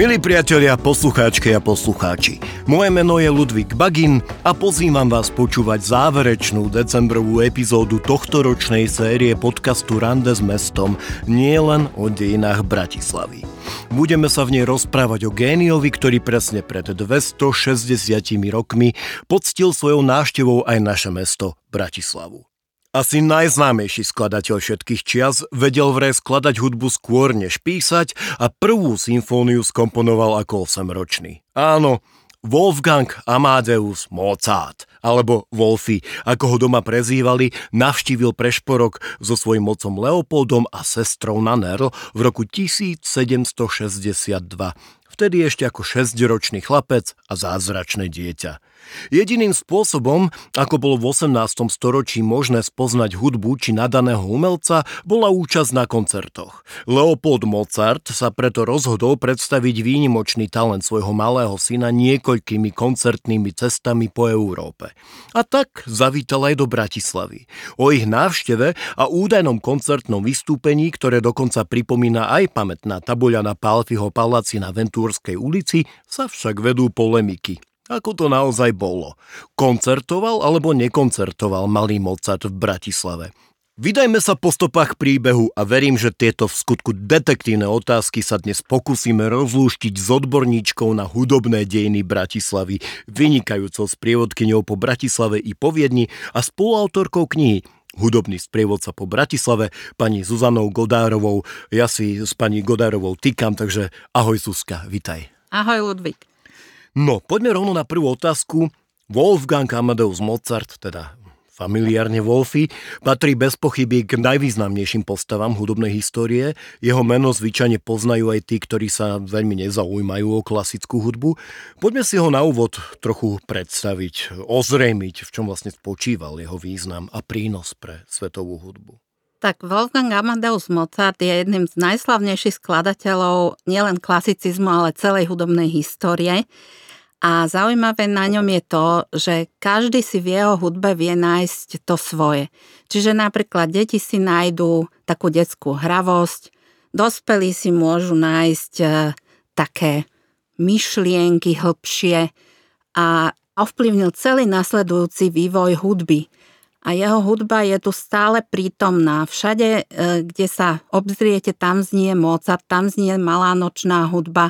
Milí priatelia, poslucháčky a poslucháči, moje meno je Ludvík Bagin a pozývam vás počúvať záverečnú decembrovú epizódu tohto ročnej série podcastu Rande s mestom nielen o dejinách Bratislavy. Budeme sa v nej rozprávať o géniovi, ktorý presne pred 260 rokmi poctil svojou návštevou aj naše mesto Bratislavu. Asi najznámejší skladateľ všetkých čias vedel vraj skladať hudbu skôr než písať a prvú symfóniu skomponoval ako 8-ročný. Áno, Wolfgang Amadeus Mozart, alebo Wolfy, ako ho doma prezývali, navštívil Prešporok so svojím mocom Leopoldom a sestrou Nanerl v roku 1762 vtedy ešte ako 6-ročný chlapec a zázračné dieťa. Jediným spôsobom, ako bolo v 18. storočí možné spoznať hudbu či nadaného umelca, bola účasť na koncertoch. Leopold Mozart sa preto rozhodol predstaviť výnimočný talent svojho malého syna niekoľkými koncertnými cestami po Európe. A tak zavítal aj do Bratislavy. O ich návšteve a údajnom koncertnom vystúpení, ktoré dokonca pripomína aj pamätná tabuľa na Palfiho paláci na Ventúrskej ulici, sa však vedú polemiky. Ako to naozaj bolo? Koncertoval alebo nekoncertoval malý Mozart v Bratislave? Vydajme sa po stopách príbehu a verím, že tieto v skutku detektívne otázky sa dnes pokúsime rozlúštiť s odborníčkou na hudobné dejiny Bratislavy, vynikajúcou sprievodkyňou po Bratislave i po Viedni a spoluautorkou knihy hudobný sprievodca po Bratislave, pani Zuzanou Godárovou. Ja si s pani Godárovou týkam, takže ahoj Zuzka, vitaj. Ahoj Ludvík. No, poďme rovno na prvú otázku. Wolfgang Amadeus Mozart, teda familiárne Wolfy, patrí bez pochyby k najvýznamnejším postavám hudobnej histórie. Jeho meno zvyčajne poznajú aj tí, ktorí sa veľmi nezaujímajú o klasickú hudbu. Poďme si ho na úvod trochu predstaviť, ozrejmiť, v čom vlastne spočíval jeho význam a prínos pre svetovú hudbu. Tak Wolfgang Amadeus Mozart je jedným z najslavnejších skladateľov nielen klasicizmu, ale celej hudobnej histórie. A zaujímavé na ňom je to, že každý si v jeho hudbe vie nájsť to svoje. Čiže napríklad deti si nájdú takú detskú hravosť, dospelí si môžu nájsť e, také myšlienky hĺbšie a ovplyvnil celý nasledujúci vývoj hudby a jeho hudba je tu stále prítomná. Všade, e, kde sa obzriete, tam znie Mozart, tam znie malá nočná hudba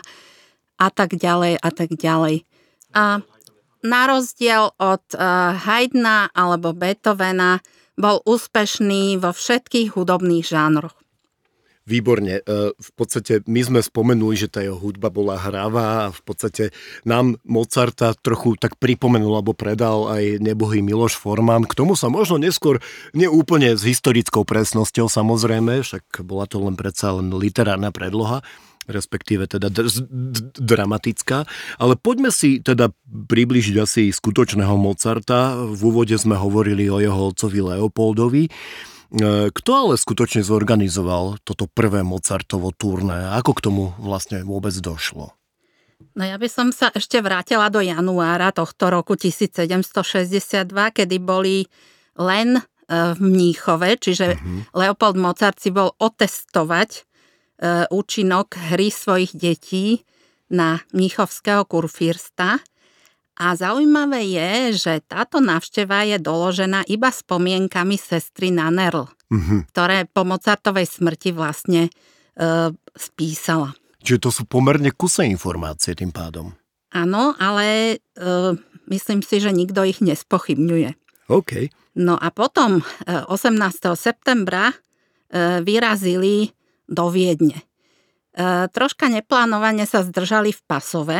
a tak ďalej a tak ďalej. A na rozdiel od e, Haydna alebo Beethovena bol úspešný vo všetkých hudobných žánroch. Výborne. E, v podstate my sme spomenuli, že tá jeho hudba bola hravá a v podstate nám Mozarta trochu tak pripomenul alebo predal aj nebohý Miloš Forman. K tomu sa možno neskôr neúplne s historickou presnosťou samozrejme, však bola to len predsa len literárna predloha respektíve teda d- dramatická. Ale poďme si teda približiť asi skutočného Mozarta. V úvode sme hovorili o jeho otcovi Leopoldovi. Kto ale skutočne zorganizoval toto prvé Mozartovo turné? Ako k tomu vlastne vôbec došlo? No ja by som sa ešte vrátila do januára tohto roku 1762, kedy boli len e, v Mníchove, čiže uh-huh. Leopold Mozart si bol otestovať e, účinok hry svojich detí na Mníchovského kurfírsta a zaujímavé je, že táto návšteva je doložená iba spomienkami sestry Nanerl, mm-hmm. ktoré po Mozartovej smrti vlastne e, spísala. Čiže to sú pomerne kusé informácie tým pádom. Áno, ale e, myslím si, že nikto ich nespochybňuje. OK. No a potom e, 18. septembra e, vyrazili do Viedne. E, troška neplánovane sa zdržali v Pasove,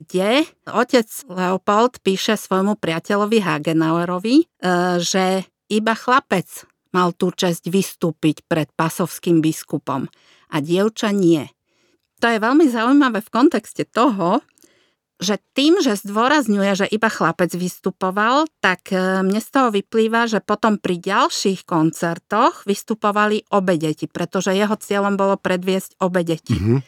kde otec Leopold píše svojmu priateľovi Hagenauerovi, e, že iba chlapec mal tú čest vystúpiť pred pasovským biskupom a dievča nie. To je veľmi zaujímavé v kontexte toho, že tým, že zdôrazňuje, že iba chlapec vystupoval, tak e, mne z toho vyplýva, že potom pri ďalších koncertoch vystupovali obe deti, pretože jeho cieľom bolo predviesť obe deti. Mm-hmm.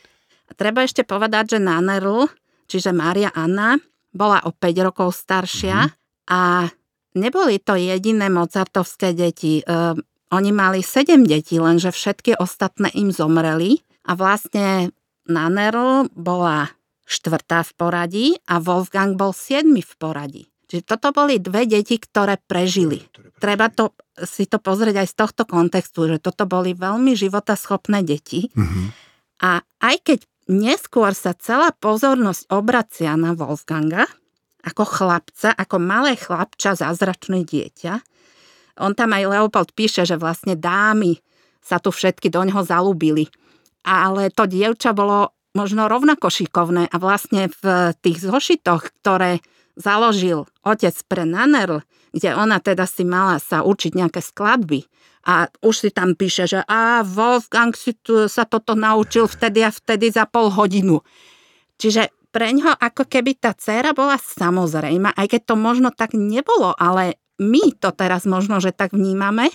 A treba ešte povedať, že Nanerl čiže Mária Anna, bola o 5 rokov staršia mm-hmm. a neboli to jediné mozartovské deti. E, oni mali 7 detí, lenže všetky ostatné im zomreli a vlastne Nanerl bola štvrtá v poradí a Wolfgang bol siedmy v poradí. Čiže toto boli dve deti, ktoré prežili. Treba to, si to pozrieť aj z tohto kontextu, že toto boli veľmi životaschopné deti. Mm-hmm. A aj keď neskôr sa celá pozornosť obracia na Wolfganga, ako chlapca, ako malé chlapča, zázračné dieťa, on tam aj Leopold píše, že vlastne dámy sa tu všetky do ňoho zalúbili. Ale to dievča bolo možno rovnako šikovné a vlastne v tých zošitoch, ktoré založil otec pre Nanerl, kde ona teda si mala sa učiť nejaké skladby a už si tam píše, že a Wolfgang si tu, sa toto naučil vtedy a vtedy za pol hodinu. Čiže pre ňo ako keby tá dcéra bola samozrejma, aj keď to možno tak nebolo, ale my to teraz možno, že tak vnímame.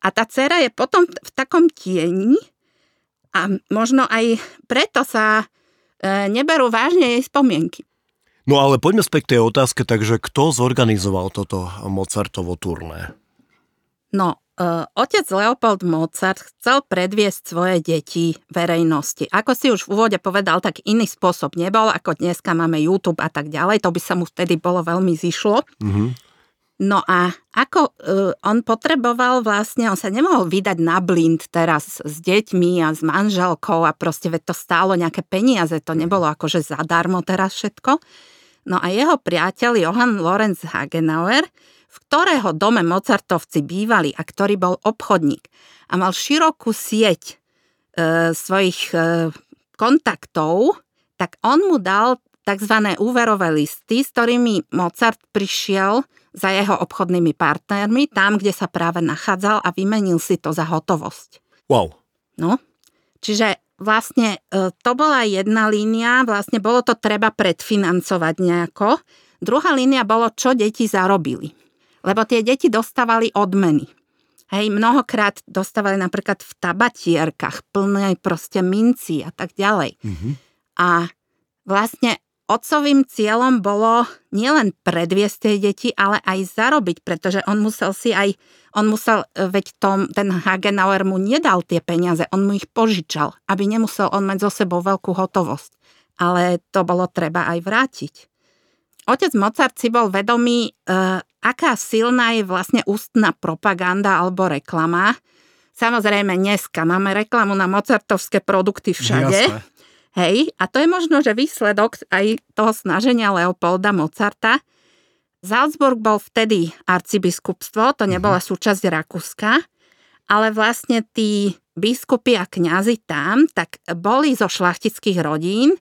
A tá dcéra je potom v takom tieni a možno aj preto sa e, neberú vážne jej spomienky. No ale poďme späť k tej otázke, takže kto zorganizoval toto Mozartovo turné? No, e, otec Leopold Mozart chcel predviesť svoje deti verejnosti. Ako si už v úvode povedal, tak iný spôsob nebol, ako dneska máme YouTube a tak ďalej. To by sa mu vtedy bolo veľmi zišlo. Mm-hmm. No a ako uh, on potreboval vlastne, on sa nemohol vydať na blind teraz s deťmi a s manželkou a proste veď to stálo nejaké peniaze, to nebolo akože zadarmo teraz všetko. No a jeho priateľ Johann Lorenz Hagenauer, v ktorého dome Mozartovci bývali a ktorý bol obchodník a mal širokú sieť e, svojich e, kontaktov, tak on mu dal tzv. úverové listy, s ktorými Mozart prišiel za jeho obchodnými partnermi, tam, kde sa práve nachádzal a vymenil si to za hotovosť. Wow. No, čiže vlastne e, to bola jedna línia, vlastne bolo to treba predfinancovať nejako. Druhá línia bolo, čo deti zarobili. Lebo tie deti dostávali odmeny. Hej, mnohokrát dostávali napríklad v tabatierkach plné proste minci a tak ďalej. Mm-hmm. A vlastne otcovým cieľom bolo nielen predviesť tie deti, ale aj zarobiť, pretože on musel si aj, on musel, e, veď tom, ten Hagenauer mu nedal tie peniaze, on mu ich požičal, aby nemusel on mať zo sebou veľkú hotovosť. Ale to bolo treba aj vrátiť. Otec Mozart si bol vedomý, e, aká silná je vlastne ústna propaganda alebo reklama. Samozrejme, dneska máme reklamu na mozartovské produkty všade. Jasne. Hej, a to je možno, že výsledok aj toho snaženia Leopolda Mozarta. Salzburg bol vtedy arcibiskupstvo, to nebola mhm. súčasť Rakúska, ale vlastne tí biskupy a kňazi tam, tak boli zo šlachtických rodín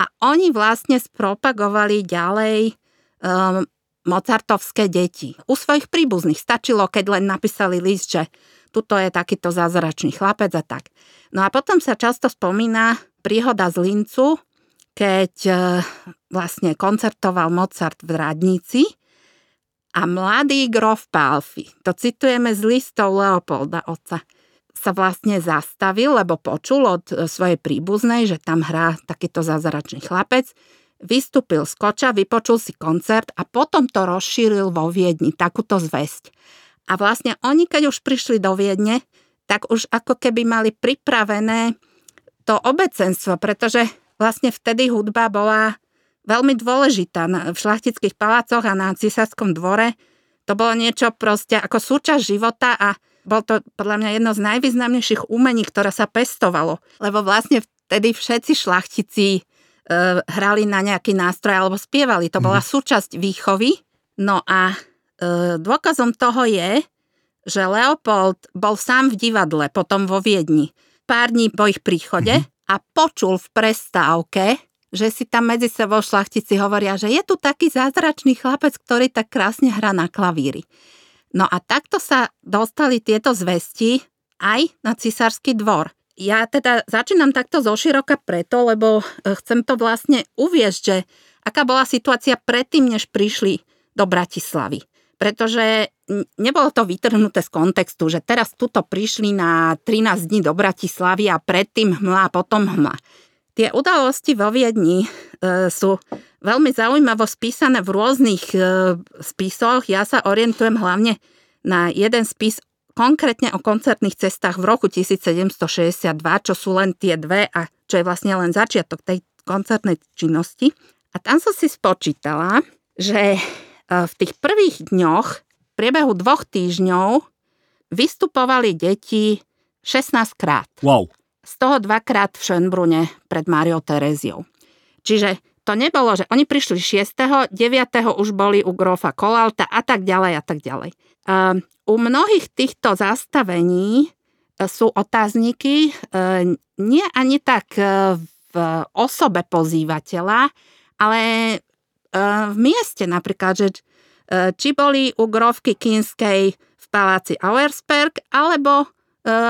a oni vlastne spropagovali ďalej um, mozartovské deti. U svojich príbuzných stačilo, keď len napísali list, že tuto je takýto zázračný chlapec a tak. No a potom sa často spomína príhoda z Lincu, keď e, vlastne koncertoval Mozart v Radnici a mladý grof Palfi, to citujeme z listov Leopolda otca, sa vlastne zastavil, lebo počul od e, svojej príbuznej, že tam hrá takýto zázračný chlapec, vystúpil z koča, vypočul si koncert a potom to rozšíril vo Viedni, takúto zväzť. A vlastne oni, keď už prišli do Viedne, tak už ako keby mali pripravené to obecenstvo, pretože vlastne vtedy hudba bola veľmi dôležitá v šlachtických palácoch a na císarskom dvore. To bolo niečo proste ako súčasť života a bol to podľa mňa jedno z najvýznamnejších umení, ktoré sa pestovalo. Lebo vlastne vtedy všetci šlachtici hrali na nejaký nástroj alebo spievali. To bola mm. súčasť výchovy. No a e, dôkazom toho je, že Leopold bol sám v divadle, potom vo Viedni pár dní po ich príchode mm-hmm. a počul v prestávke, že si tam medzi sebou šlachtici hovoria, že je tu taký zázračný chlapec, ktorý tak krásne hrá na klavíri. No a takto sa dostali tieto zvesti aj na cisársky dvor. Ja teda začínam takto zoširoka preto, lebo e, chcem to vlastne uviesť, že aká bola situácia predtým, než prišli do Bratislavy pretože nebolo to vytrhnuté z kontextu, že teraz tuto prišli na 13 dní do Bratislavy a predtým hmla a potom hmla. Tie udalosti vo Viedni e, sú veľmi zaujímavo spísané v rôznych e, spisoch. Ja sa orientujem hlavne na jeden spis konkrétne o koncertných cestách v roku 1762, čo sú len tie dve a čo je vlastne len začiatok tej koncertnej činnosti. A tam som si spočítala, že e, v tých prvých dňoch, v priebehu dvoch týždňov, vystupovali deti 16 krát. Wow. Z toho dvakrát v Schönbrune pred Máriou Tereziou. Čiže to nebolo, že oni prišli 6., 9. už boli u grofa Kolalta a tak ďalej a tak ďalej. Um, u mnohých týchto zastavení e, sú otázniky, um, nie ani tak v osobe pozývateľa, ale v mieste napríklad, že či boli u grovky Kínskej v paláci Auersperg alebo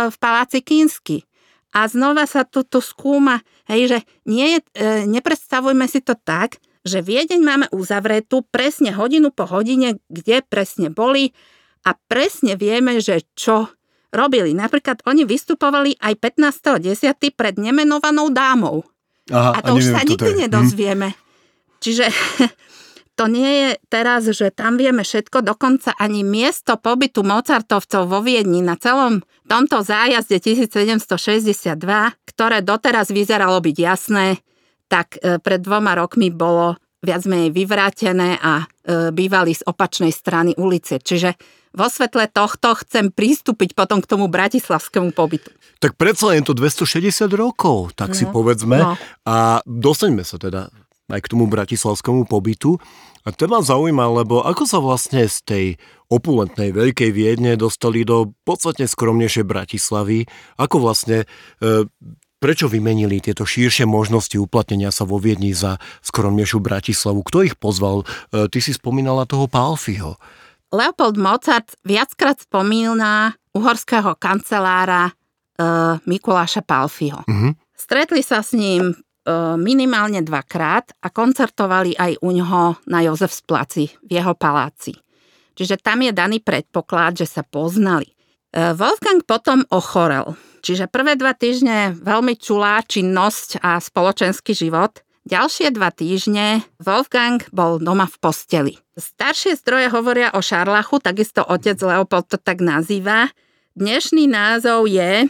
v paláci Kínsky. A znova sa tu skúma, hej, že nie je, nepredstavujme si to tak, že Viedeň máme uzavretú presne hodinu po hodine, kde presne boli a presne vieme, že čo robili. Napríklad oni vystupovali aj 15.10. pred nemenovanou dámou. Aha, a to a už sa nikdy je. nedozvieme. Hm. Čiže to nie je teraz, že tam vieme všetko, dokonca ani miesto pobytu Mozartovcov vo Viedni na celom tomto zájazde 1762, ktoré doteraz vyzeralo byť jasné, tak e, pred dvoma rokmi bolo viac menej vyvrátené a e, bývali z opačnej strany ulice. Čiže vo svetle tohto chcem pristúpiť potom k tomu bratislavskému pobytu. Tak predsa je to 260 rokov, tak no, si povedzme. No. A dostaňme sa teda aj k tomu bratislavskému pobytu. A to ma zaujíma, lebo ako sa vlastne z tej opulentnej Veľkej Viedne dostali do podstatne skromnejšej Bratislavy, ako vlastne e, prečo vymenili tieto širšie možnosti uplatnenia sa vo Viedni za skromnejšiu Bratislavu? Kto ich pozval? E, ty si spomínala toho Palfiho. Leopold Mozart viackrát spomína uhorského kancelára e, Mikuláša Palfiho. Uh-huh. Stretli sa s ním minimálne dvakrát a koncertovali aj u ňoho na Jozefsplaci v jeho paláci. Čiže tam je daný predpoklad, že sa poznali. E, Wolfgang potom ochorel. Čiže prvé dva týždne veľmi čulá činnosť a spoločenský život. Ďalšie dva týždne Wolfgang bol doma v posteli. Staršie zdroje hovoria o šarlachu, takisto otec Leopold to tak nazýva. Dnešný názov je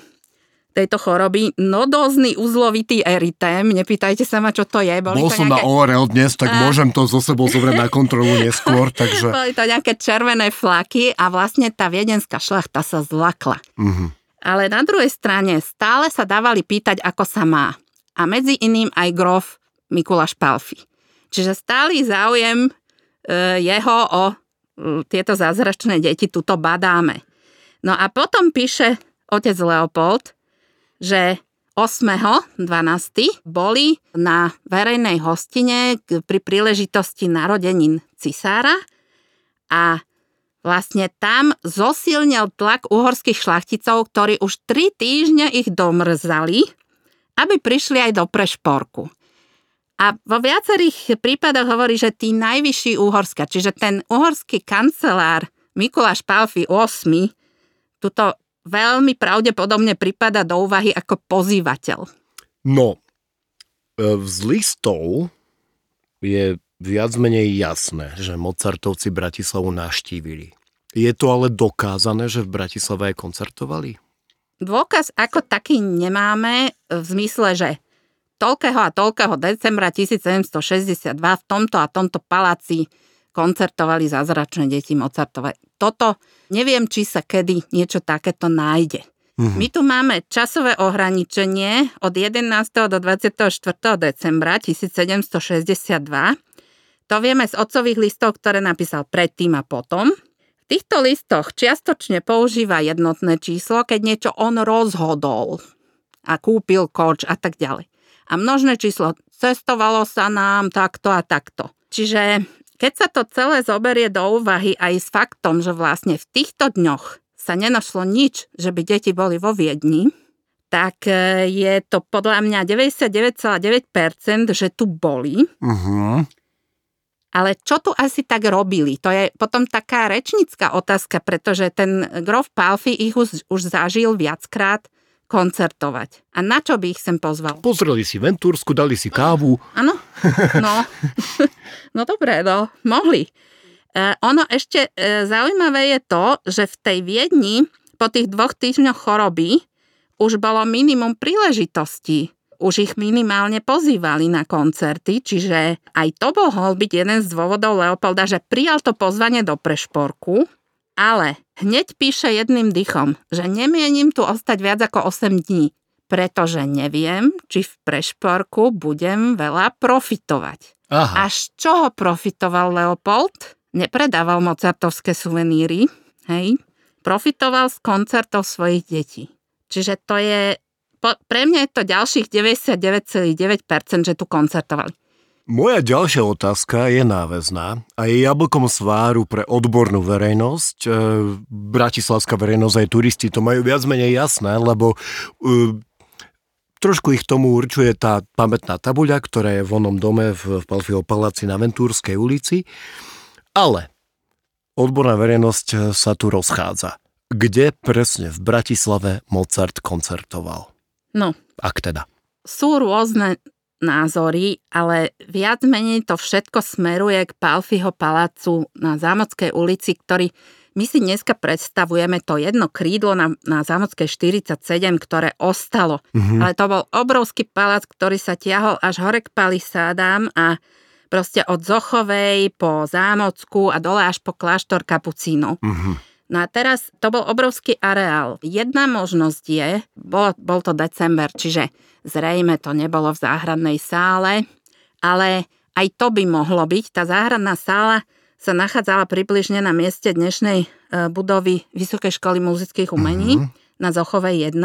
tejto choroby nodózny uzlovitý eritém. Nepýtajte sa ma, čo to je. Boli Bol to som nejaké... na ORL dnes, tak a... môžem to zo sebou zobrať na kontrolu neskôr. Takže... Boli to nejaké červené flaky a vlastne tá viedenská šlachta sa zlakla. Mm-hmm. Ale na druhej strane stále sa dávali pýtať, ako sa má. A medzi iným aj grof Mikuláš Palfi. Čiže stály záujem e, jeho o e, tieto zázračné deti tuto badáme. No a potom píše otec Leopold, že 8.12. boli na verejnej hostine pri príležitosti narodenín cisára a Vlastne tam zosilnil tlak uhorských šlachticov, ktorí už tri týždne ich domrzali, aby prišli aj do prešporku. A vo viacerých prípadoch hovorí, že tí najvyšší uhorska, čiže ten uhorský kancelár Mikuláš Palfi 8. tuto veľmi pravdepodobne prípada do úvahy ako pozývateľ. No, e, z listov je viac menej jasné, že Mozartovci Bratislavu naštívili. Je to ale dokázané, že v Bratislave aj koncertovali? Dôkaz ako taký nemáme v zmysle, že toľkého a toľkého decembra 1762 v tomto a tomto paláci koncertovali zázračné deti Mozartové. Toto neviem, či sa kedy niečo takéto nájde. Mm-hmm. My tu máme časové ohraničenie od 11. do 24. decembra 1762 to vieme z otcových listov, ktoré napísal predtým a potom. V týchto listoch čiastočne používa jednotné číslo, keď niečo on rozhodol a kúpil koč a tak ďalej. A množné číslo cestovalo sa nám takto a takto. Čiže keď sa to celé zoberie do úvahy aj s faktom, že vlastne v týchto dňoch sa nenašlo nič, že by deti boli vo Viedni, tak e, je to podľa mňa 99,9%, že tu boli. Uh-huh. Ale čo tu asi tak robili? To je potom taká rečnická otázka, pretože ten grof Palfi ich už, už zažil viackrát koncertovať. A na čo by ich sem pozval? Pozreli si Ventúrsku, dali si kávu. Áno, no. no dobre, no, mohli. E, ono ešte e, zaujímavé je to, že v tej Viedni po tých dvoch týždňoch choroby už bolo minimum príležitostí už ich minimálne pozývali na koncerty, čiže aj to mohol byť jeden z dôvodov Leopolda, že prijal to pozvanie do Prešporku, ale hneď píše jedným dychom, že nemienim tu ostať viac ako 8 dní, pretože neviem, či v Prešporku budem veľa profitovať. Aha. A z čoho profitoval Leopold? Nepredával mozartovské suveníry, hej? Profitoval z koncertov svojich detí. Čiže to je, po, pre mňa je to ďalších 99,9%, že tu koncertovali. Moja ďalšia otázka je náväzná a je jablkom sváru pre odbornú verejnosť. E, bratislavská verejnosť aj turisti to majú viac menej jasné, lebo e, trošku ich tomu určuje tá pamätná tabuľa, ktorá je v onom dome v, v Palfiho paláci na Ventúrskej ulici. Ale odborná verejnosť sa tu rozchádza. Kde presne v Bratislave Mozart koncertoval? No, Ak teda. sú rôzne názory, ale viac menej to všetko smeruje k Palfiho palácu na Zámockej ulici, ktorý my si dneska predstavujeme to jedno krídlo na, na Zámockej 47, ktoré ostalo. Mhm. Ale to bol obrovský palác, ktorý sa tiahol až hore k palisádám a proste od Zochovej po Zámocku a dole až po kláštor Kapucínov. Mhm. No a teraz to bol obrovský areál. Jedna možnosť je, bol, bol to december, čiže zrejme to nebolo v záhradnej sále, ale aj to by mohlo byť. Tá záhradná sála sa nachádzala približne na mieste dnešnej e, budovy Vysokej školy muzických umení na Zochovej 1.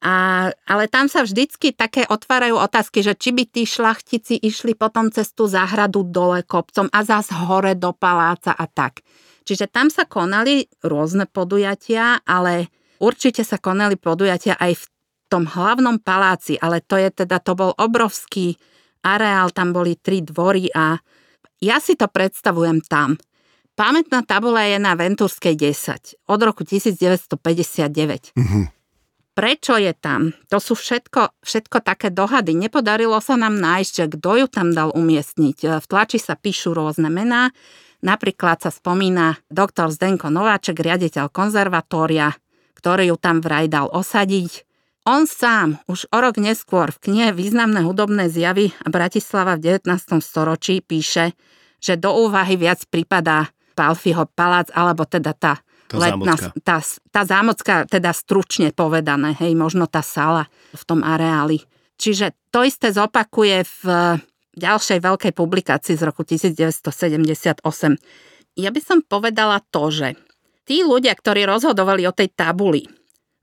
A, ale tam sa vždycky také otvárajú otázky, že či by tí šlachtici išli potom cez tú záhradu dole kopcom a zás hore do paláca a tak. Čiže tam sa konali rôzne podujatia, ale určite sa konali podujatia aj v tom hlavnom paláci, ale to je teda, to bol obrovský areál, tam boli tri dvory a ja si to predstavujem tam. Pamätná tabula je na Ventúrskej 10 od roku 1959. Mhm. Prečo je tam? To sú všetko, všetko také dohady. Nepodarilo sa nám nájsť, že kto ju tam dal umiestniť. V tlači sa píšu rôzne mená. Napríklad sa spomína doktor Zdenko Nováček, riaditeľ konzervatória, ktorý ju tam vraj dal osadiť. On sám už o rok neskôr v knihe Významné hudobné zjavy a Bratislava v 19. storočí píše, že do úvahy viac pripadá Palfiho palác, alebo teda tá, Tá letná, zámocká. tá, tá zámocká, teda stručne povedané, hej, možno tá sala v tom areáli. Čiže to isté zopakuje v ďalšej veľkej publikácii z roku 1978. Ja by som povedala to, že tí ľudia, ktorí rozhodovali o tej tabuli,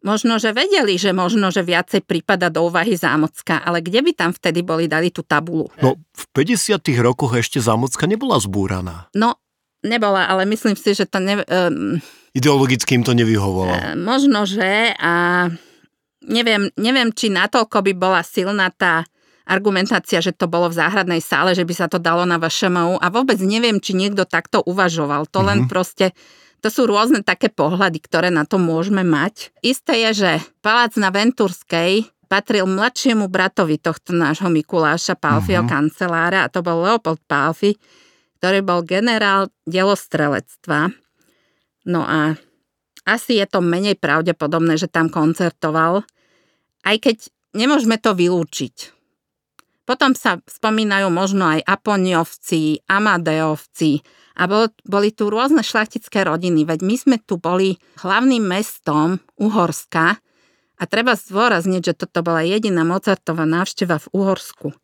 možno, že vedeli, že možno, že viacej prípada do úvahy zámocka, ale kde by tam vtedy boli dali tú tabulu? No, v 50 rokoch ešte Zámocka nebola zbúraná. No, nebola, ale myslím si, že to ne, um, Ideologicky im to nevyhovovalo. e, možno, že a neviem, neviem, či natoľko by bola silná tá argumentácia, že to bolo v záhradnej sále, že by sa to dalo na VŠMU a vôbec neviem, či niekto takto uvažoval. To len Mhm. proste, to sú rôzne také pohľady, ktoré na to môžeme mať. Isté je, že palác na Ventúrskej patril mladšiemu bratovi tohto nášho Mikuláša Palfiho Mhm. kancelára a to bol Leopold Palfi, ktorý bol generál delostrelectva. No a asi je to menej pravdepodobné, že tam koncertoval, aj keď nemôžeme to vylúčiť. Potom sa spomínajú možno aj Aponiovci, Amadeovci a bol, boli tu rôzne šlachtické rodiny, veď my sme tu boli hlavným mestom Uhorska a treba zdôrazniť, že toto bola jediná Mozartová návšteva v Uhorsku.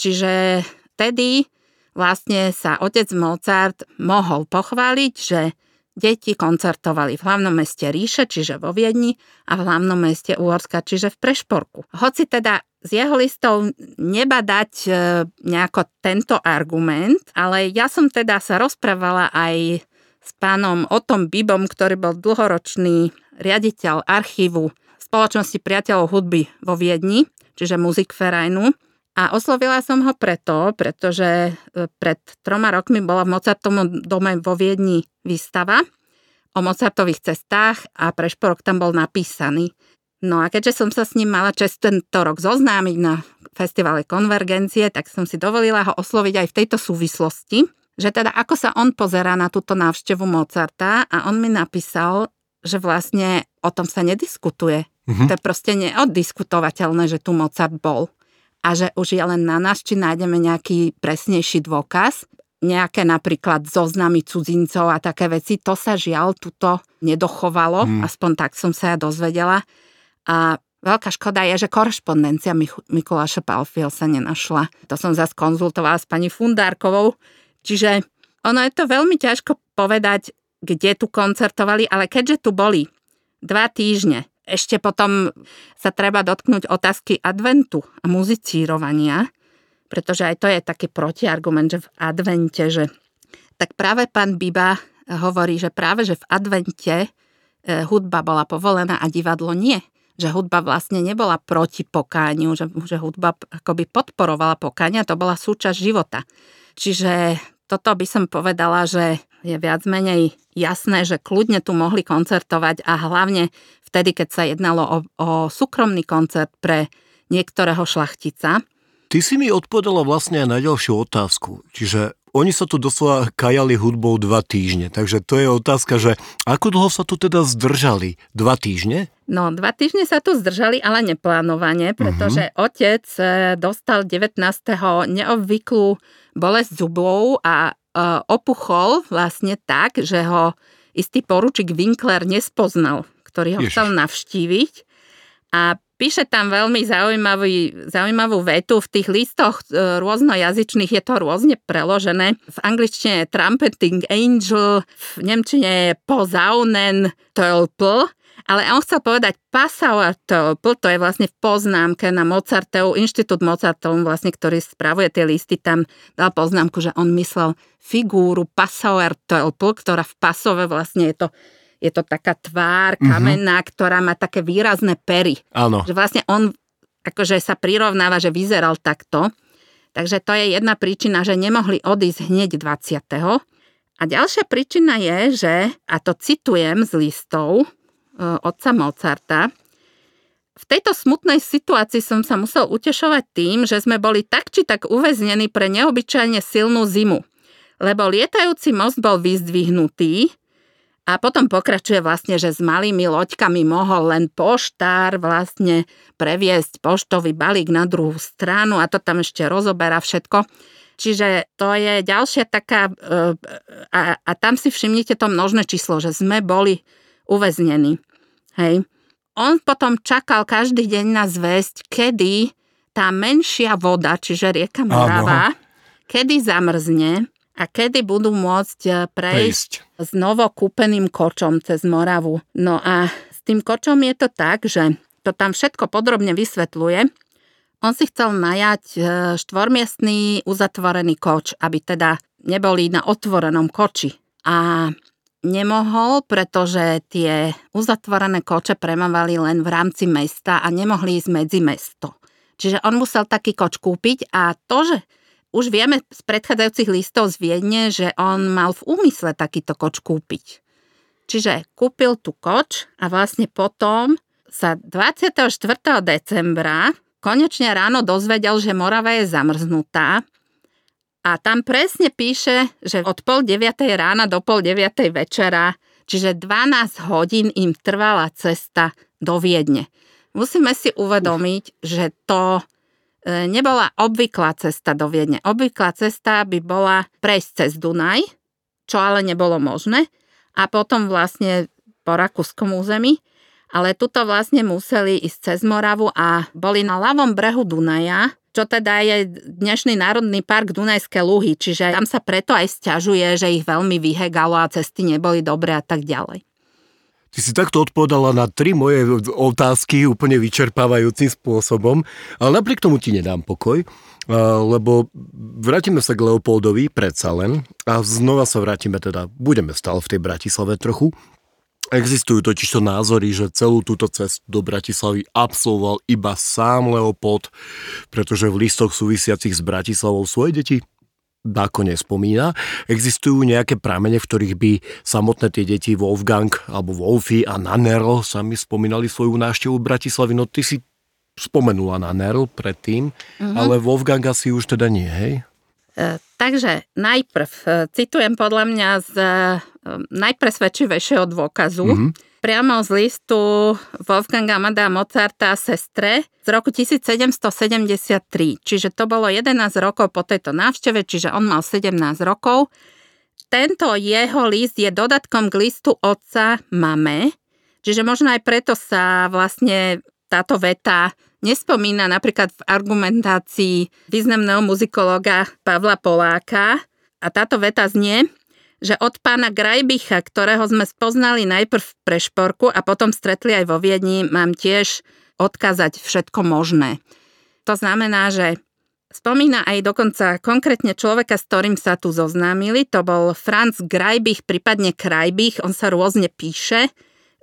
Čiže vtedy vlastne sa otec Mozart mohol pochváliť, že deti koncertovali v hlavnom meste Ríše, čiže vo Viedni a v hlavnom meste Uhorska, čiže v Prešporku. Hoci teda z jeho listov nebadať e, nejako tento argument, ale ja som teda sa rozprávala aj s pánom Otom Bibom, ktorý bol dlhoročný riaditeľ archívu spoločnosti priateľov hudby vo Viedni, čiže Musikvereinu. A oslovila som ho preto, pretože e, pred troma rokmi bola v Mozartovom dome vo Viedni výstava o Mozartových cestách a Prešporok tam bol napísaný. No a keďže som sa s ním mala čest tento rok zoznámiť na festivale Konvergencie, tak som si dovolila ho osloviť aj v tejto súvislosti, že teda ako sa on pozerá na túto návštevu Mozarta a on mi napísal, že vlastne o tom sa nediskutuje. Mhm. To je proste neoddiskutovateľné, že tu Mozart bol. A že už je len na nás, či nájdeme nejaký presnejší dôkaz nejaké napríklad zoznamy cudzincov a také veci, to sa žiaľ tuto nedochovalo, hmm. aspoň tak som sa ja dozvedela. A veľká škoda je, že korešpondencia Mikuláša Palfiel sa nenašla. To som zase konzultovala s pani Fundárkovou, čiže ono je to veľmi ťažko povedať, kde tu koncertovali, ale keďže tu boli dva týždne, ešte potom sa treba dotknúť otázky adventu a muzicírovania, pretože aj to je taký protiargument, že v advente, že tak práve pán Biba hovorí, že práve, že v advente e, hudba bola povolená a divadlo nie. Že hudba vlastne nebola proti pokániu, že, že hudba akoby podporovala pokáňa, to bola súčasť života. Čiže toto by som povedala, že je viac menej jasné, že kľudne tu mohli koncertovať a hlavne vtedy, keď sa jednalo o, o súkromný koncert pre niektorého šlachtica, Ty si mi odpovedala vlastne aj na ďalšiu otázku. Čiže oni sa tu doslova kajali hudbou dva týždne. Takže to je otázka, že ako dlho sa tu teda zdržali? Dva týždne? No, dva týždne sa tu zdržali, ale neplánovane, pretože uh-huh. otec eh, dostal 19. neobvyklú bolesť zubov a opuchol vlastne tak, že ho istý poručík Winkler nespoznal, ktorý ho Ježiš. chcel navštíviť. A Píše tam veľmi zaujímavý, zaujímavú vetu. V tých listoch e, rôznojazyčných je to rôzne preložené. V angličtine je Trumpeting Angel, v nemčine je Posaunen Tölpl, ale on chcel povedať Passauer Tölpl, to je vlastne v poznámke na Mozartov, Inštitút Mozartov, vlastne, ktorý spravuje tie listy, tam dal poznámku, že on myslel figúru Passauer Tölpl, ktorá v pasove vlastne je to je to taká tvár mhm. kamenná, mm-hmm. ktorá má také výrazné pery. Áno. Že vlastne on akože sa prirovnáva, že vyzeral takto. Takže to je jedna príčina, že nemohli odísť hneď 20. A ďalšia príčina je, že, a to citujem z listov otca Mozarta, v tejto smutnej situácii som sa musel utešovať tým, že sme boli tak či tak uväznení pre neobyčajne silnú zimu. Lebo lietajúci most bol vyzdvihnutý, a potom pokračuje vlastne, že s malými loďkami mohol len poštár vlastne previesť poštový balík na druhú stranu a to tam ešte rozoberá všetko. Čiže to je ďalšia taká, e, a, a tam si všimnite to množné číslo, že sme boli uväznení. Hej. On potom čakal každý deň na zväzť, kedy tá menšia voda, čiže rieka Morava, Áno. kedy zamrzne a kedy budú môcť e, prejsť, prejsť s novokúpeným kočom cez Moravu. No a s tým kočom je to tak, že to tam všetko podrobne vysvetľuje. On si chcel najať e, štvormiestný uzatvorený koč, aby teda neboli na otvorenom koči. A nemohol, pretože tie uzatvorené koče premávali len v rámci mesta a nemohli ísť medzi mesto. Čiže on musel taký koč kúpiť a to, že už vieme z predchádzajúcich listov z Viedne, že on mal v úmysle takýto koč kúpiť. Čiže kúpil tu koč a vlastne potom sa 24. decembra konečne ráno dozvedel, že Morava je zamrznutá a tam presne píše, že od pol 9. rána do pol 9. večera, čiže 12 hodín im trvala cesta do Viedne. Musíme si uvedomiť, že to E, nebola obvyklá cesta do Viedne. Obvyklá cesta by bola prejsť cez Dunaj, čo ale nebolo možné, a potom vlastne po rakúskom území, ale tuto vlastne museli ísť cez Moravu a boli na ľavom brehu Dunaja, čo teda je dnešný národný park Dunajské luhy, čiže tam sa preto aj stiažuje, že ich veľmi vyhegalo a cesty neboli dobré a tak ďalej. Ty si takto odpovedala na tri moje otázky úplne vyčerpávajúcim spôsobom, ale napriek tomu ti nedám pokoj, lebo vrátime sa k Leopoldovi predsa len a znova sa vrátime teda, budeme stále v tej Bratislave trochu. Existujú totiž to názory, že celú túto cestu do Bratislavy absolvoval iba sám Leopold, pretože v listoch súvisiacich s Bratislavou svoje deti Dáko nespomína. Existujú nejaké pramene, v ktorých by samotné tie deti Wolfgang alebo Wolfy a Nanero sami spomínali svoju návštevu Bratislavy. No ty si spomenula Nanero predtým, mm-hmm. ale Wolfgang asi už teda nie, hej? E, takže najprv, e, citujem podľa mňa z e, najpresvedčivejšieho dôkazu, mm-hmm. priamo z listu Wolfganga Amada Mozarta sestre z roku 1773. Čiže to bolo 11 rokov po tejto návšteve, čiže on mal 17 rokov. Tento jeho list je dodatkom k listu otca mame, čiže možno aj preto sa vlastne táto veta nespomína napríklad v argumentácii významného muzikologa Pavla Poláka. A táto veta znie, že od pána Grajbicha, ktorého sme spoznali najprv v Prešporku a potom stretli aj vo Viedni, mám tiež odkázať všetko možné. To znamená, že spomína aj dokonca konkrétne človeka, s ktorým sa tu zoznámili. To bol Franz Grajbich, prípadne Krajbich, on sa rôzne píše.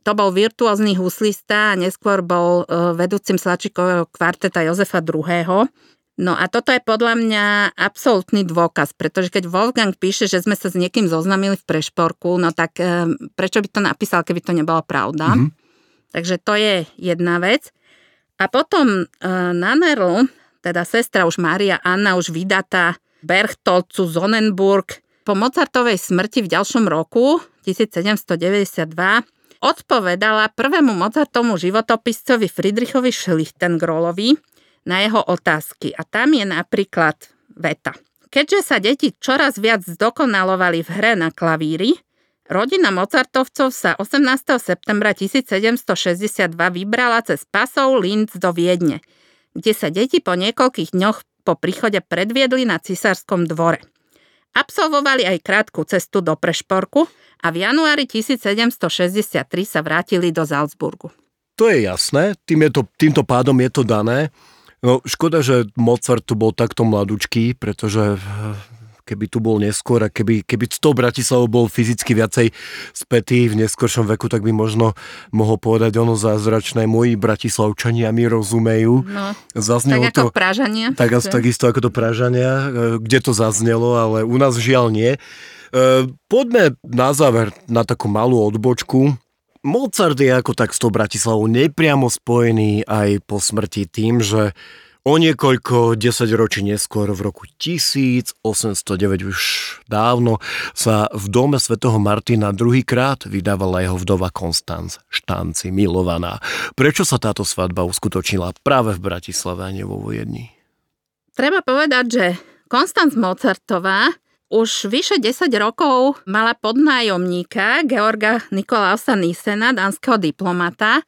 To bol virtuózny huslista a neskôr bol e, vedúcim Slačikového kvarteta Jozefa II. No a toto je podľa mňa absolútny dôkaz, pretože keď Wolfgang píše, že sme sa s niekým zoznamili v Prešporku, no tak e, prečo by to napísal, keby to nebola pravda? Mm-hmm. Takže to je jedna vec. A potom e, na Nerl, teda sestra už Mária Anna, už vydatá Berchtolcu Zonenburg, po Mozartovej smrti v ďalšom roku, 1792, odpovedala prvému Mozartovmu životopiscovi Friedrichovi Schlichtengrolovi, na jeho otázky. A tam je napríklad veta. Keďže sa deti čoraz viac zdokonalovali v hre na klavíri, rodina Mozartovcov sa 18. septembra 1762 vybrala cez pasov Linz do Viedne, kde sa deti po niekoľkých dňoch po príchode predviedli na cisárskom dvore. Absolvovali aj krátku cestu do Prešporku a v januári 1763 sa vrátili do Salzburgu. To je jasné, tým je to, týmto pádom je to dané. No, škoda, že Mozart tu bol takto mladučký, pretože eh, keby tu bol neskôr a keby, keby s tou Bratislavou bol fyzicky viacej spätý v neskôršom veku, tak by možno mohol povedať ono zázračné, moji Bratislavčania mi rozumejú. No, zaznelo tak to, ako Pražania. Tak, že? takisto ako to Pražania, eh, kde to zaznelo, ale u nás žiaľ nie. Eh, poďme na záver na takú malú odbočku. Mozart je ako tak s tou Bratislavou nepriamo spojený aj po smrti tým, že o niekoľko desaťročí neskôr v roku 1809 už dávno sa v dome svätého Martina druhýkrát vydávala jeho vdova Konstanz Štanci, milovaná. Prečo sa táto svadba uskutočnila práve v Bratislave a nie vo Viedni? Treba povedať, že Konstanz Mozartová už vyše 10 rokov mala podnájomníka Georga Nikolausa Nisena, dánskeho diplomata,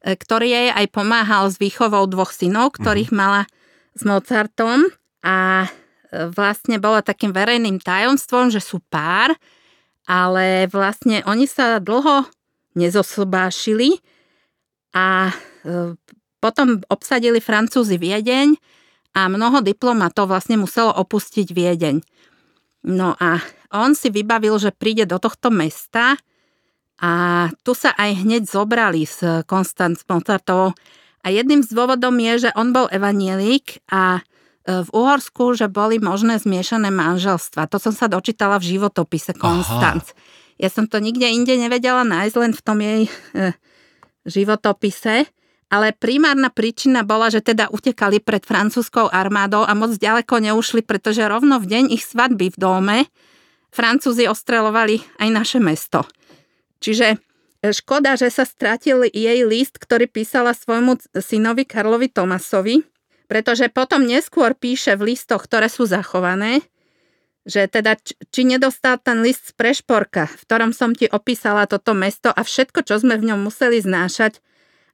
ktorý jej aj pomáhal s výchovou dvoch synov, ktorých mm. mala s Mozartom a e, vlastne bolo takým verejným tajomstvom, že sú pár, ale vlastne oni sa dlho nezosobášili a e, potom obsadili Francúzi Viedeň a mnoho diplomatov vlastne muselo opustiť Viedeň. No a on si vybavil, že príde do tohto mesta a tu sa aj hneď zobrali s Konstanc Mozartovou. A jedným z dôvodom je, že on bol evanielik a e, v Uhorsku, že boli možné zmiešané manželstva. To som sa dočítala v životopise Konstanc. Ja som to nikde inde nevedela nájsť, len v tom jej e, životopise ale primárna príčina bola, že teda utekali pred francúzskou armádou a moc ďaleko neušli, pretože rovno v deň ich svadby v dome Francúzi ostrelovali aj naše mesto. Čiže e, škoda, že sa stratil jej list, ktorý písala svojmu synovi Karlovi Tomasovi, pretože potom neskôr píše v listoch, ktoré sú zachované, že teda či nedostal ten list z Prešporka, v ktorom som ti opísala toto mesto a všetko, čo sme v ňom museli znášať,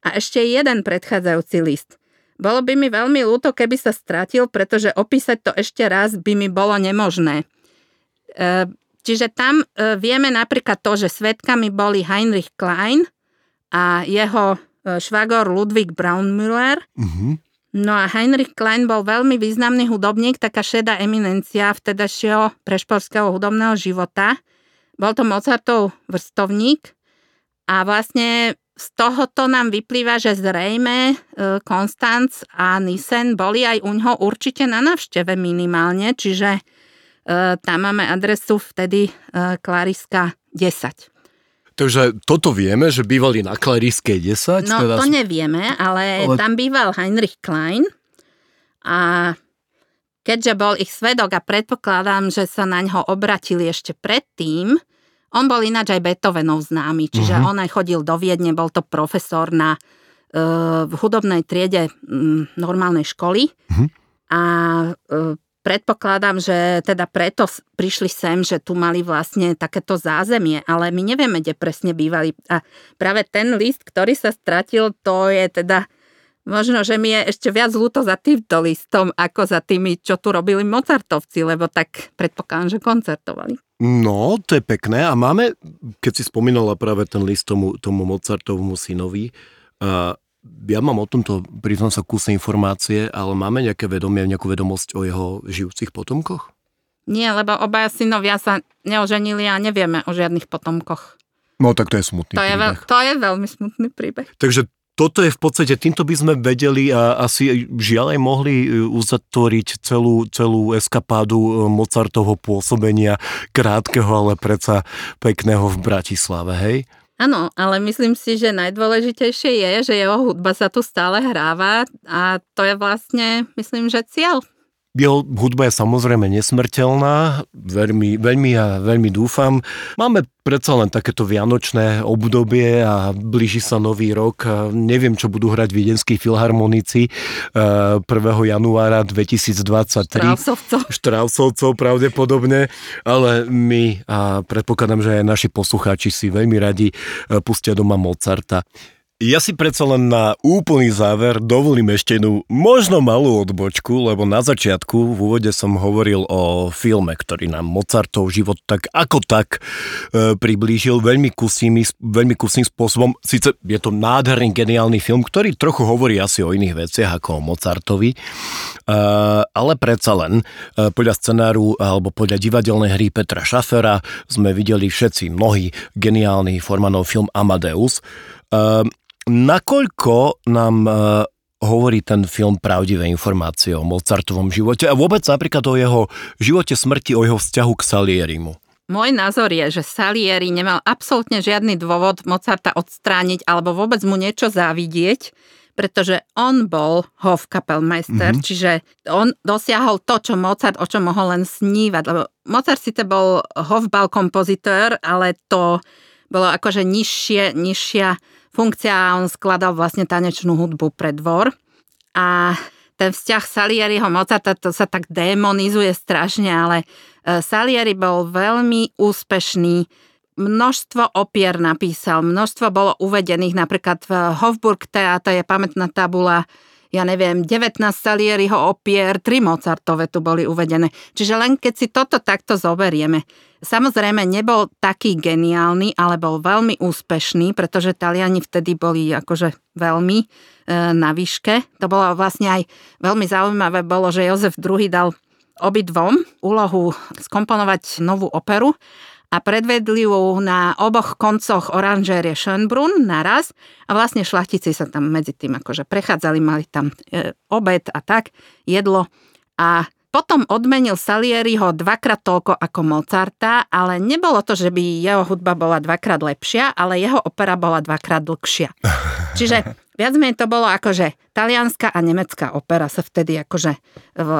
a ešte jeden predchádzajúci list. Bolo by mi veľmi ľúto, keby sa stratil, pretože opísať to ešte raz by mi bolo nemožné. E, čiže tam e, vieme napríklad to, že svetkami boli Heinrich Klein a jeho e, švagor Ludwig Braunmüller. Uh-huh. No a Heinrich Klein bol veľmi významný hudobník, taká šedá eminencia vtedajšieho prešporského hudobného života. Bol to Mozartov vrstovník a vlastne z tohoto nám vyplýva, že zrejme e, Konstanc a Nisen boli aj u ňoho určite na návšteve minimálne, čiže tam máme adresu vtedy e, Klariska 10. Takže toto vieme, že bývali na Klariskej 10? No teda... to nevieme, ale, ale tam býval Heinrich Klein a keďže bol ich svedok a predpokladám, že sa na ňo obratili ešte predtým, On bol ináč aj Beethovenov známy, čiže uh-huh. on aj chodil do Viedne, bol to profesor na v hudobnej triede normálnej školy. Uh-huh. A predpokladám, že teda preto prišli sem, že tu mali vlastne takéto zázemie, ale my nevieme, kde presne bývali. A práve ten list, ktorý sa stratil, to je teda možno, že mi je ešte viac ľúto za týmto listom, ako za tými, čo tu robili Mozartovci, lebo tak predpokladám, že koncertovali. No, to je pekné a máme, keď si spomínala práve ten list tomu, tomu Mozartovmu synovi, uh, ja mám o tomto, priznám sa, kúsne informácie, ale máme nejaké vedomie, nejakú vedomosť o jeho žijúcich potomkoch? Nie, lebo obaja synovia sa neoženili a nevieme o žiadnych potomkoch. No tak to je smutný to príbeh. Je veľ, to je veľmi smutný príbeh. Takže toto je v podstate, týmto by sme vedeli a asi žiaľ aj mohli e, uzatvoriť celú, celú eskapádu e, Mozartovho pôsobenia, krátkeho, ale predsa pekného v Bratislave, hej? Áno, ale myslím si, že najdôležitejšie je, že jeho hudba sa tu stále hráva a to je vlastne, myslím, že cieľ jeho hudba je samozrejme nesmrteľná, veľmi, veľmi a veľmi dúfam. Máme predsa len takéto vianočné obdobie a blíži sa nový rok. Neviem, čo budú hrať viedenskí filharmonici 1. Eh, januára 2023. Štrausovcov. Štrausovcov pravdepodobne, ale my a predpokladám, že aj naši poslucháči si veľmi radi eh, pustia doma Mozarta. Ja si predsa len na úplný záver dovolím ešte jednu možno malú odbočku, lebo na začiatku v úvode som hovoril o filme, ktorý nám Mozartov život tak ako tak e, priblížil veľmi kusným, veľmi kusným spôsobom. Sice je to nádherný, geniálny film, ktorý trochu hovorí asi o iných veciach ako o Mozartovi, e, ale predsa len e, podľa scenáru alebo podľa divadelnej hry Petra Šafera sme videli všetci mnohý geniálny Formanov film Amadeus. E, Nakoľko nám uh, hovorí ten film pravdivé informácie o Mozartovom živote a vôbec napríklad o jeho živote smrti, o jeho vzťahu k Salierimu? Môj názor je, že Salieri nemal absolútne žiadny dôvod Mozarta odstrániť alebo vôbec mu niečo závidieť, pretože on bol Hofkapelmeister, mm-hmm. čiže on dosiahol to, čo Mozart, o čo mohol len snívať, lebo Mozart síce bol Hofbal kompozitor, ale to bolo akože nižšie, nižšia funkcia, on skladal vlastne tanečnú hudbu pre dvor. A ten vzťah Salieriho Mozarta, to sa tak demonizuje strašne, ale e, Salieri bol veľmi úspešný, množstvo opier napísal, množstvo bolo uvedených, napríklad v Hofburg Theater je pamätná tabula ja neviem, 19 Salieriho opier, 3 Mozartové tu boli uvedené. Čiže len keď si toto takto zoberieme. Samozrejme nebol taký geniálny, ale bol veľmi úspešný, pretože Taliani vtedy boli akože veľmi e, na výške. To bolo vlastne aj veľmi zaujímavé, bolo, že Jozef II dal obidvom úlohu skomponovať novú operu a predvedli ju na oboch koncoch oranžérie Schönbrunn naraz a vlastne šlachtici sa tam medzi tým akože prechádzali, mali tam e, obed a tak, jedlo a potom odmenil Salieriho dvakrát toľko ako Mozarta, ale nebolo to, že by jeho hudba bola dvakrát lepšia, ale jeho opera bola dvakrát dlhšia. Čiže viac menej to bolo ako, že talianská a nemecká opera sa vtedy akože v,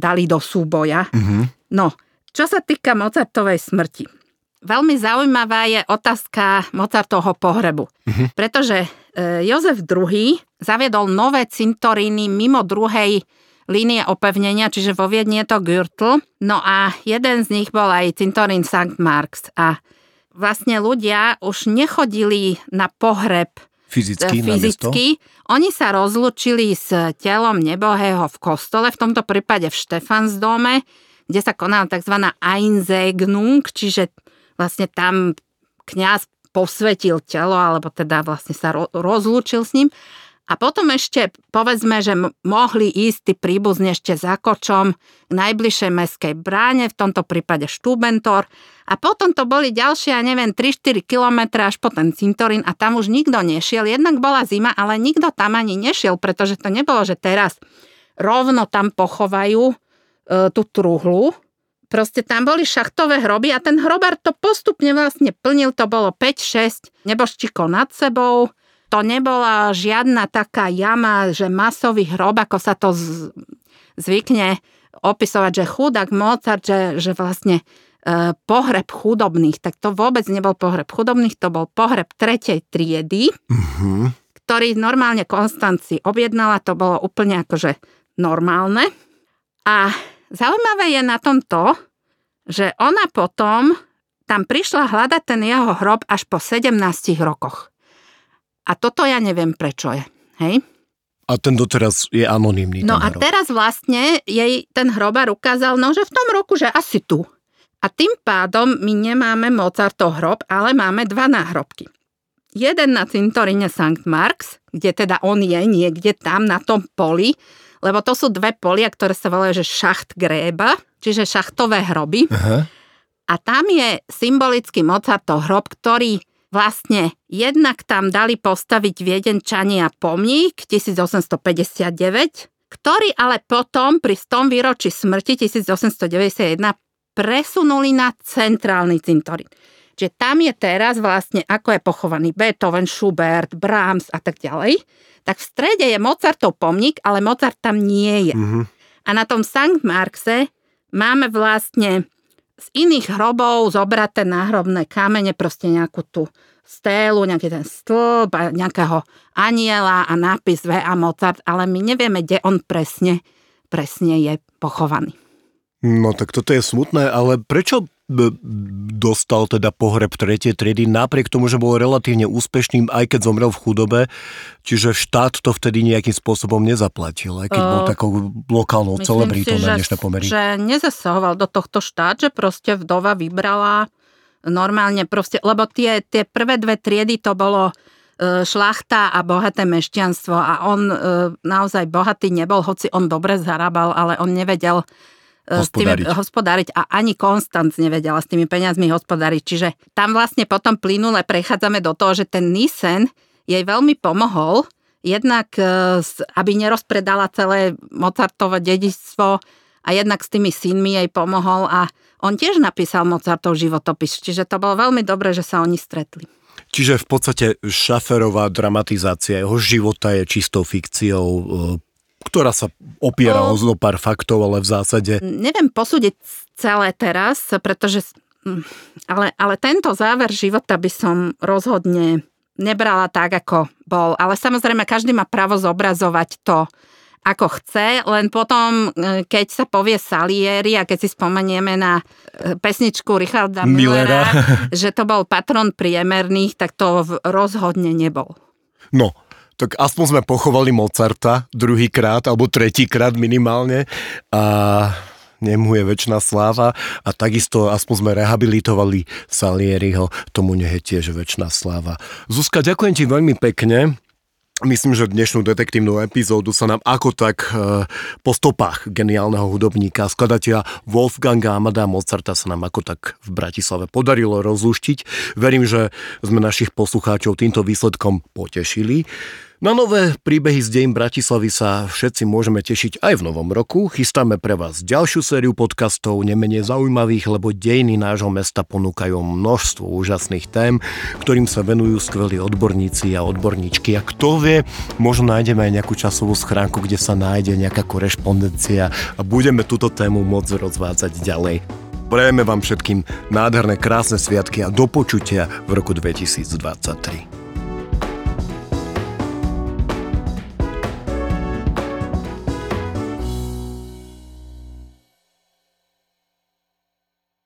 dali do súboja. Mm-hmm. No, čo sa týka Mozartovej smrti. Veľmi zaujímavá je otázka Mozartovho pohrebu, uh-huh. pretože e, Jozef II zaviedol nové cintoríny mimo druhej línie opevnenia, čiže vo Viedni je to Gürtel. No a jeden z nich bol aj cintorín St. Marks. A vlastne ľudia už nechodili na pohreb fyzicky, fyzicky. Oni sa rozlúčili s telom nebohého v kostole, v tomto prípade v Štefansdome, kde sa konala tzv. Einsegnung, čiže vlastne tam kňaz posvetil telo, alebo teda vlastne sa ro- rozlúčil s ním. A potom ešte povedzme, že mohli ísť tí príbuzne ešte za kočom k najbližšej meskej bráne, v tomto prípade Štúbentor. A potom to boli ďalšie, ja neviem, 3-4 kilometre až po ten cintorín a tam už nikto nešiel. Jednak bola zima, ale nikto tam ani nešiel, pretože to nebolo, že teraz rovno tam pochovajú e, tú truhlu, Proste tam boli šachtové hroby a ten hrobár to postupne vlastne plnil, to bolo 5-6 nebožčíkov nad sebou, to nebola žiadna taká jama, že masový hrob, ako sa to z, zvykne opisovať, že chudák Mozart, že, že vlastne e, pohreb chudobných, tak to vôbec nebol pohreb chudobných, to bol pohreb tretej triedy, Uh-huh. ktorý normálne Konstanci objednala, to bolo úplne akože normálne. A zaujímavé je na tom to, že ona potom tam prišla hľadať ten jeho hrob až po 17 rokoch. A toto ja neviem prečo je. Hej? A ten doteraz je anonimný. No a hrob. teraz vlastne jej ten hrobar ukázal, no že v tom roku, že asi tu. A tým pádom my nemáme Mozartov hrob, ale máme dva náhrobky. Jeden na cintoríne St. Marks, kde teda on je niekde tam na tom poli, lebo to sú dve polia, ktoré sa volajú, že šacht gréba, čiže šachtové hroby. Aha. A tam je symbolický Mozartov hrob, ktorý vlastne jednak tam dali postaviť Viedenčania pomník 1859, ktorý ale potom pri 100 výročí smrti 1891 presunuli na centrálny cintorín. Čiže tam je teraz vlastne, ako je pochovaný Beethoven, Schubert, Brahms a tak ďalej, tak v strede je Mozartov pomník, ale Mozart tam nie je. Mhm. A na tom Sankt Markse máme vlastne z iných hrobov zobraté náhrobné kamene, proste nejakú tú stélu, nejaký ten stĺp a nejakého aniela a nápis V a Mozart, ale my nevieme, kde on presne, presne je pochovaný. No tak toto je smutné, ale prečo dostal teda pohreb tretej triedy napriek tomu, že bol relatívne úspešným, aj keď zomrel v chudobe, čiže štát to vtedy nejakým spôsobom nezaplatil, aj keď bol Uh, takou lokálnou celebritou na dnešné pomery. že nezasahoval do tohto štát, že proste vdova vybrala normálne proste, lebo tie, tie prvé dve triedy to bolo e, šlachta a bohaté mešťanstvo a on e, naozaj bohatý nebol, hoci on dobre zarábal, ale on nevedel e, s tými Hospodáriť. a ani Konstanc nevedela s tými peniazmi hospodáriť. Čiže tam vlastne potom plynule prechádzame do toho, že ten Nissen jej veľmi pomohol, jednak e, s- aby nerozpredala celé Mozartovo dedičstvo a jednak s tými synmi jej pomohol a on tiež napísal Mozartov životopis, čiže to bolo veľmi dobré, že sa oni stretli. Čiže v podstate Šaferová dramatizácia jeho života je čistou fikciou, e, ktorá sa opiera o No. zo pár faktov, ale v zásade Neviem posúdiť celé teraz, pretože mm, ale, ale tento záver života by som rozhodne nebrala tak, ako bol. Ale samozrejme, každý má právo zobrazovať to, ako chce, len potom, e, keď sa povie Salieri a keď si spomenieme na e, pesničku Richarda Millera. Millera, že to bol patron priemerných, tak to rozhodne nebol. No, tak aspoň sme pochovali Mozarta druhýkrát, alebo tretíkrát minimálne a nemu je väčšiná sláva a takisto aspoň sme rehabilitovali Salieriho, tomu nech je tiež väčšiná sláva. Zuzka, ďakujem ti veľmi pekne. Myslím, že dnešnú detektívnu epizódu sa nám ako tak e, po stopách geniálneho hudobníka, skladateľa Wolfganga Amada Mozarta sa nám ako tak v Bratislave podarilo rozluštiť. Verím, že sme našich poslucháčov týmto výsledkom potešili. Na nové príbehy z dejín Bratislavy sa všetci môžeme tešiť aj v novom roku. Chystáme pre vás ďalšiu sériu podcastov, nemenej zaujímavých, lebo dejiny nášho mesta ponúkajú množstvo úžasných tém, ktorým sa venujú skvelí odborníci a odborníčky. A kto vie, možno nájdeme aj nejakú časovú schránku, kde sa nájde nejaká korešpondencia a budeme túto tému môcť rozvádzať ďalej. Prejeme vám všetkým nádherné, krásne sviatky a do počutia v roku 2023.